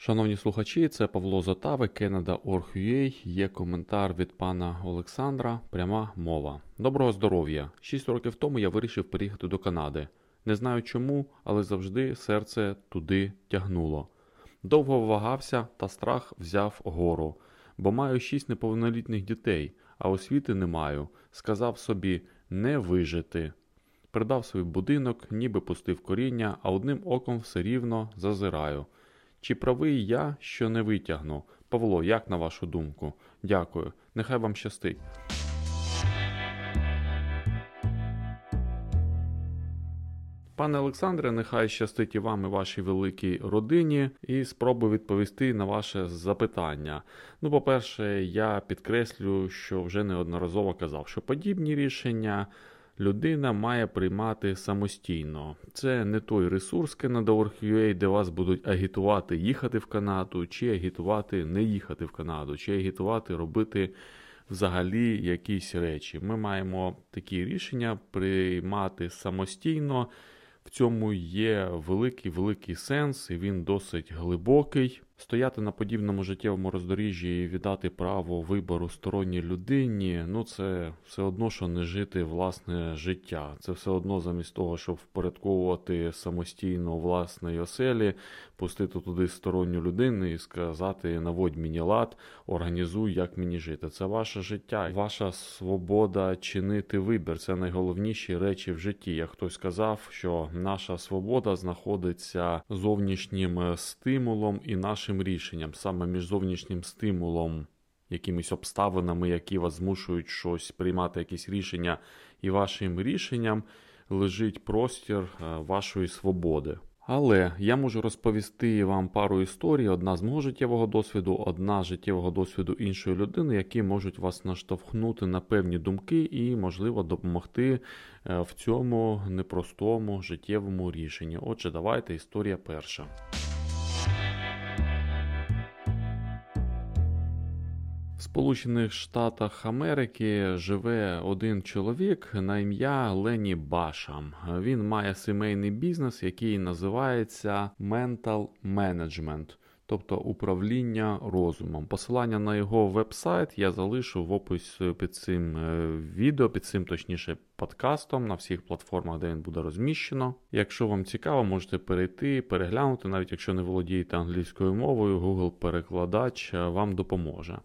Шановні слухачі, це Павло Затави, Canada.org.ua. Є коментар від пана Олександра. Пряма мова. Доброго здоров'я! Шість років тому я вирішив переїхати до Канади. Не знаю чому, але завжди серце туди тягнуло. Довго вагався та страх взяв гору, бо маю шість неповнолітніх дітей, а освіти не маю. Сказав собі не вижити. Придав свій будинок, ніби пустив коріння, а одним оком все рівно зазираю. Чи правий я, що не витягну? Павло, як на вашу думку? Дякую. Нехай вам щастить. Пане Олександре, нехай щастить і вам і вашій великій родині, і спробую відповісти на ваше запитання. Ну, по-перше, я підкреслю, що вже неодноразово казав, що подібні рішення людина має приймати самостійно. Це не той ресурс Canada.org.ua, де вас будуть агітувати їхати в Канаду, чи агітувати не їхати в Канаду, чи агітувати робити. Взагалі якісь речі. Ми маємо такі рішення приймати самостійно. В цьому є великий великий сенс, і він досить глибокий. Стояти на подібному життєвому роздоріжжі і віддати право вибору сторонній людині, ну це все одно, що не жити власне життя. Це все одно, замість того, щоб впорядковувати самостійно власної оселі, пустити туди сторонню людину і сказати наводь мені лад, організуй, як мені жити. Це ваше життя, ваша свобода чинити вибір. Це найголовніші речі в житті. Як хтось сказав, що наша свобода знаходиться зовнішнім стимулом і нашим рішенням, саме між зовнішнім стимулом, якимись обставинами, які вас змушують щось приймати, якісь рішення, і вашим рішенням лежить простір вашої свободи. Але я можу розповісти вам пару історій: одна з мого життєвого досвіду, одна з життєвого досвіду іншої людини, які можуть вас наштовхнути на певні думки і, можливо, допомогти в цьому непростому життєвому рішенні. Отже, давайте історія перша. Сполучених Штатах Америки живе один чоловік на ім'я Лені Башам. Він має сімейний бізнес, який називається Mental Management, тобто управління розумом. Посилання на його веб-сайт я залишу в описі під цим відео, під цим точніше подкастом на всіх платформах, де він буде розміщено. Якщо вам цікаво, можете перейти, переглянути, навіть якщо не володієте англійською мовою, Google-перекладач вам допоможе.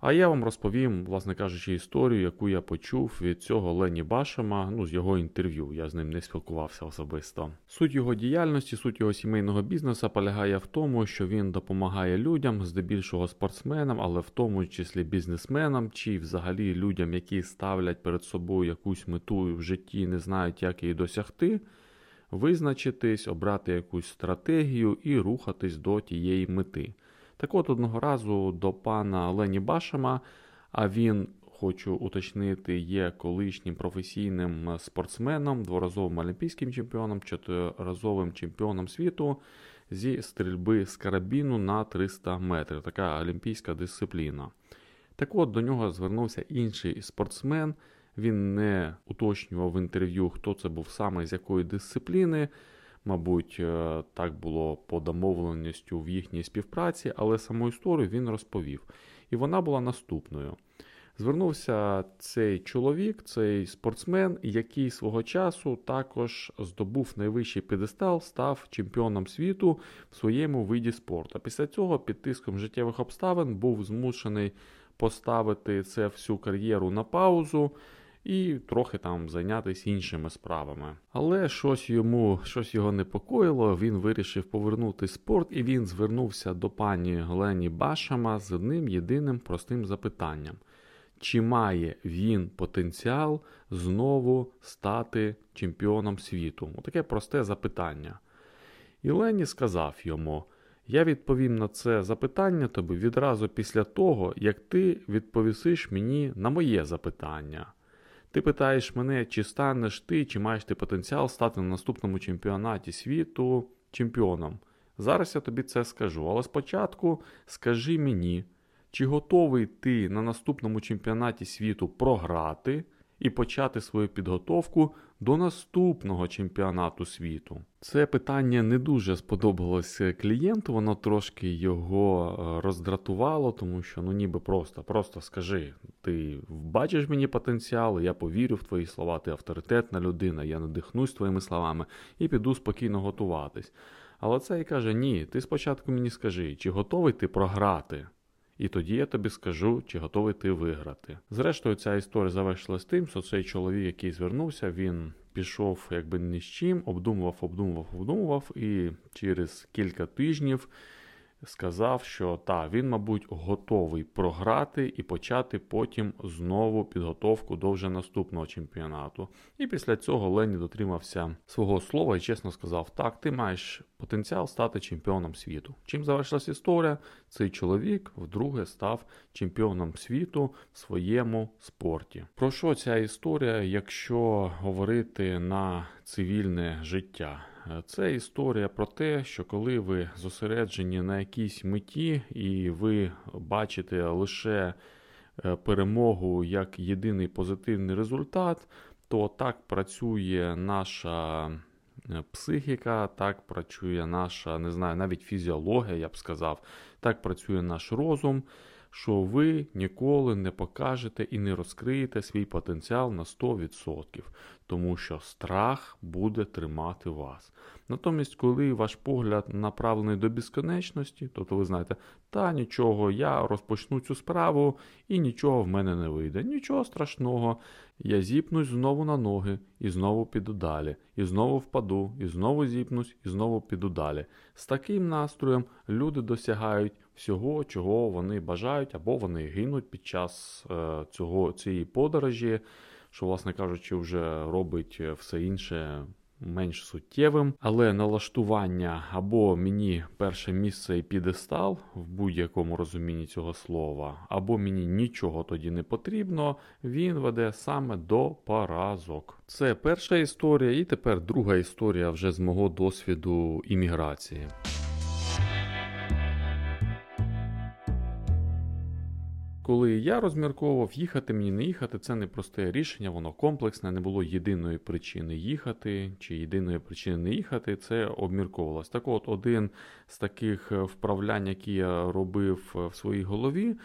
А я вам розповім, власне кажучи, історію, яку я почув від цього Лені Башема, ну, з його інтерв'ю. Я з ним не спілкувався особисто. Суть його діяльності, суть його сімейного бізнесу полягає в тому, що він допомагає людям, здебільшого спортсменам, але в тому числі бізнесменам, чи взагалі людям, які ставлять перед собою якусь мету в житті, не знають, як її досягти. Визначитись, обрати якусь стратегію і рухатись до тієї мети. Так от одного разу до пана Лені Башема, а він, хочу уточнити, є колишнім професійним спортсменом, дворазовим олімпійським чемпіоном, чотириразовим чемпіоном світу зі стрільби з карабіну на 300 метрів. Така олімпійська дисципліна. Так от до нього звернувся інший спортсмен. Він не уточнював в інтерв'ю, хто це був саме з якої дисципліни. Мабуть, так було по домовленістю в їхній співпраці, але саму історію він розповів. І вона була наступною. Звернувся цей чоловік, цей спортсмен, який свого часу також здобув найвищий педестал, став чемпіоном світу в своєму виді спорту. Після цього, під тиском життєвих обставин, був змушений поставити це всю кар'єру на паузу і трохи там зайнятися іншими справами. Але щось йому щось його непокоїло. Він вирішив повернути спорт, і він звернувся до пані Глені Башама з одним єдиним простим запитанням: чи має він потенціал знову стати чемпіоном світу? Таке просте запитання. І Лені сказав йому: Я відповім на це запитання тобі відразу після того, як ти відповісиш мені на моє запитання. Ти питаєш мене, чи станеш ти, чи маєш ти потенціал стати на наступному чемпіонаті світу чемпіоном. Зараз я тобі це скажу, але спочатку скажи мені, чи готовий ти на наступному чемпіонаті світу програти і почати свою підготовку до наступного чемпіонату світу? Це питання не дуже сподобалось клієнту, воно трошки його е, роздратувало, тому що ну ніби просто, просто скажи, ти бачиш мені потенціал, я повірю в твої слова, ти авторитетна людина, я надихнусь твоїми словами і піду спокійно готуватись. Але цей каже: ні, ти спочатку мені скажи, чи готовий ти програти? І тоді я тобі скажу, чи готовий ти виграти. Зрештою, ця історія завершилась тим, що цей чоловік, який звернувся, він пішов якби ні з чим, обдумував, обдумував, обдумував, і через кілька тижнів сказав, що так, він, мабуть, готовий програти і почати потім знову підготовку до вже наступного чемпіонату. І після цього Лені дотримався свого слова і чесно сказав: так, ти маєш потенціал стати чемпіоном світу. Чим завершилась історія? Цей чоловік вдруге став чемпіоном світу в своєму спорті. Про що ця історія, якщо говорити на цивільне життя? Це історія про те, що коли ви зосереджені на якійсь меті, і ви бачите лише е, перемогу як єдиний позитивний результат, то так працює наша е, психіка, так працює наша, не знаю, навіть фізіологія, я б сказав, так працює наш розум що ви ніколи не покажете і не розкриєте свій потенціал на 100%, тому що страх буде тримати вас. Натомість, коли ваш погляд направлений до безконечності, тобто ви знаєте, та нічого, я розпочну цю справу і нічого в мене не вийде. Нічого страшного, я зіпнусь знову на ноги і знову піду далі, і знову впаду, і знову зіпнусь, і знову піду далі. З таким настроєм люди досягають всього, чого вони бажають, або вони гинуть під час е, цього, цієї подорожі, що, власне кажучи, вже робить все інше. Менш суттєвим, але налаштування або мені перше місце і підестал в будь-якому розумінні цього слова, або мені нічого тоді не потрібно, він веде саме до поразок. Це перша історія, і тепер друга історія вже з мого досвіду імміграції. Коли я розмірковував, їхати мені не їхати, це не просте рішення, воно комплексне, не було єдиної причини їхати чи єдиної причини не їхати. Це обмірковувалось. Так от, один з таких е, вправлянь, які я робив е, в своїй голові,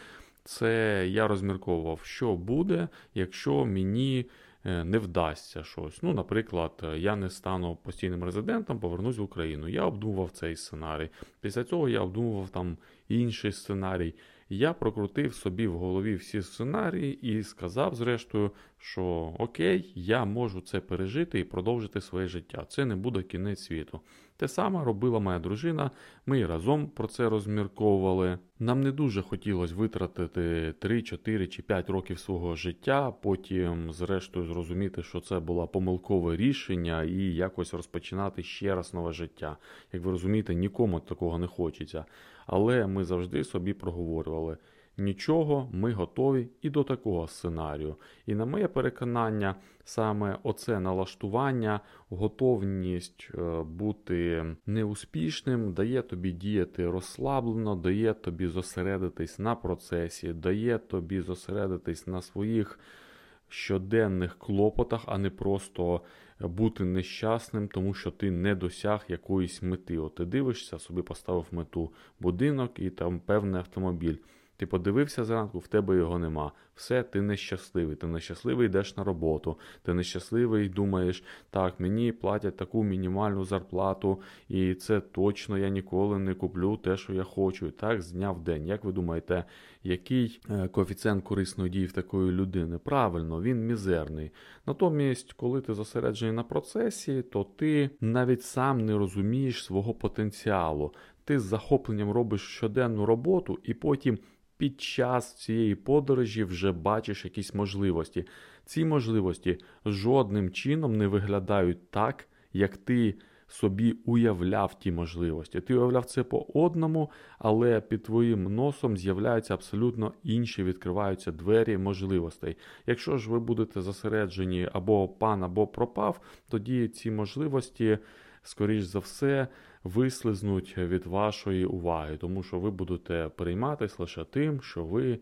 це я розмірковував, що буде, якщо мені. Е, не вдасться щось. Ну, наприклад, я не стану постійним резидентом, повернусь в Україну. Я обдумував цей сценарій. Після цього я обдумував там інший сценарій. Я прокрутив собі в голові всі сценарії і сказав, зрештою, що окей, я можу це пережити і продовжити своє життя. Це не буде кінець світу. Те саме робила моя дружина, ми разом про це розмірковували. Нам не дуже хотілося витратити 3, 4 чи 5 років свого життя, потім, зрештою, зрозуміти, що це було помилкове рішення, і якось розпочинати ще раз нове життя. Як ви розумієте, нікому такого не хочеться. Але ми завжди собі проговорювали. Нічого, ми готові і до такого сценарію. І на моє переконання, саме оце налаштування, готовність е, бути неуспішним, дає тобі діяти розслаблено, дає тобі зосередитись на процесі, дає тобі зосередитись на своїх щоденних клопотах, а не просто бути нещасним, тому що ти не досяг якоїсь мети. От ти дивишся, собі поставив мету будинок і там певний автомобіль. Ти подивився зранку, в тебе його нема. Все, ти нещасливий. Ти нещасливий йдеш на роботу. Ти нещасливий думаєш, так, мені платять таку мінімальну зарплату, і це точно я ніколи не куплю те, що я хочу. І так з дня в день. Як ви думаєте, який е, коефіцієнт корисної дії в такої людини? Правильно, він мізерний. Натомість, коли ти зосереджений на процесі, то ти навіть сам не розумієш свого потенціалу. Ти з захопленням робиш щоденну роботу і потім під час цієї подорожі вже бачиш якісь можливості. Ці можливості жодним чином не виглядають так, як ти собі уявляв ті можливості. Ти уявляв це по одному, але під твоїм носом з'являються абсолютно інші, відкриваються двері можливостей. Якщо ж ви будете зосереджені або пан, або пропав, тоді ці можливості, скоріш за все, вислизнуть від вашої уваги, тому що ви будете перейматися лише тим, що ви.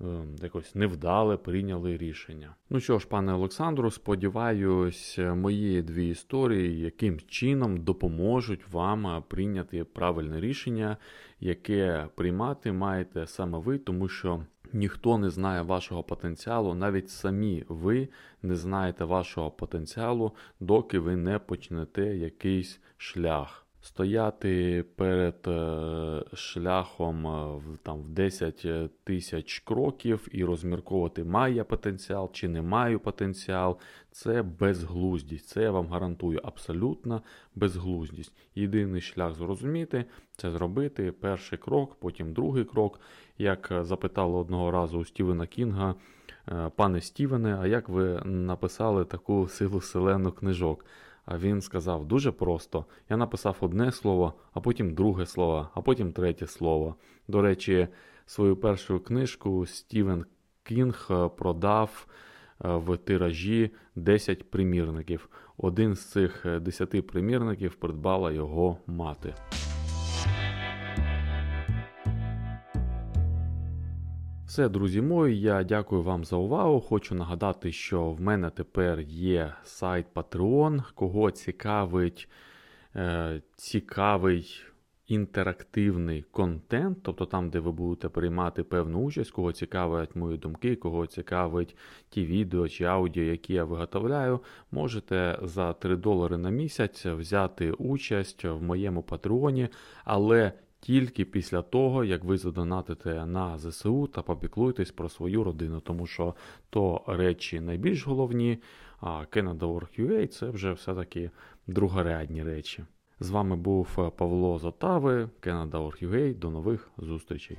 Ем, якось невдале прийняли рішення. Ну що ж, пане Олександру, сподіваюсь, мої дві історії яким чином допоможуть вам прийняти правильне рішення, яке приймати маєте саме ви, тому що ніхто не знає вашого потенціалу, навіть самі ви не знаєте вашого потенціалу, доки ви не почнете якийсь шлях. Стояти перед е, шляхом е, там, в 10 е, тисяч кроків і розмірковувати, маю я потенціал чи не маю потенціал, це безглуздість. Це я вам гарантую абсолютно безглуздість. Єдиний шлях зрозуміти це зробити перший крок, потім другий крок. Як запитали одного разу у Стівена Кінга, пане Стівене, а як ви написали таку силу селену книжок? А він сказав дуже просто: я написав одне слово, а потім друге слово, а потім третє слово. До речі, свою першу книжку Стівен Кінг е, продав е, в тиражі 10 примірників. Один з цих 10 е, примірників придбала його мати. Все, друзі мої, я дякую вам за увагу. Хочу нагадати, що в мене тепер є сайт Patreon, кого цікавить е, цікавий інтерактивний контент, тобто там, де ви будете приймати певну участь, кого цікавлять мої думки, кого цікавить ті відео чи аудіо, які я виготовляю, можете за 3 долари на місяць взяти участь в моєму патреоні, але тільки після того, як ви задонатите на ЗСУ та попіклуєтесь про свою родину, тому що то речі найбільш головні, а Canada.org.ua це вже все-таки другорядні речі. З вами був Павло Зотави, Canada.org.ua. До нових зустрічей.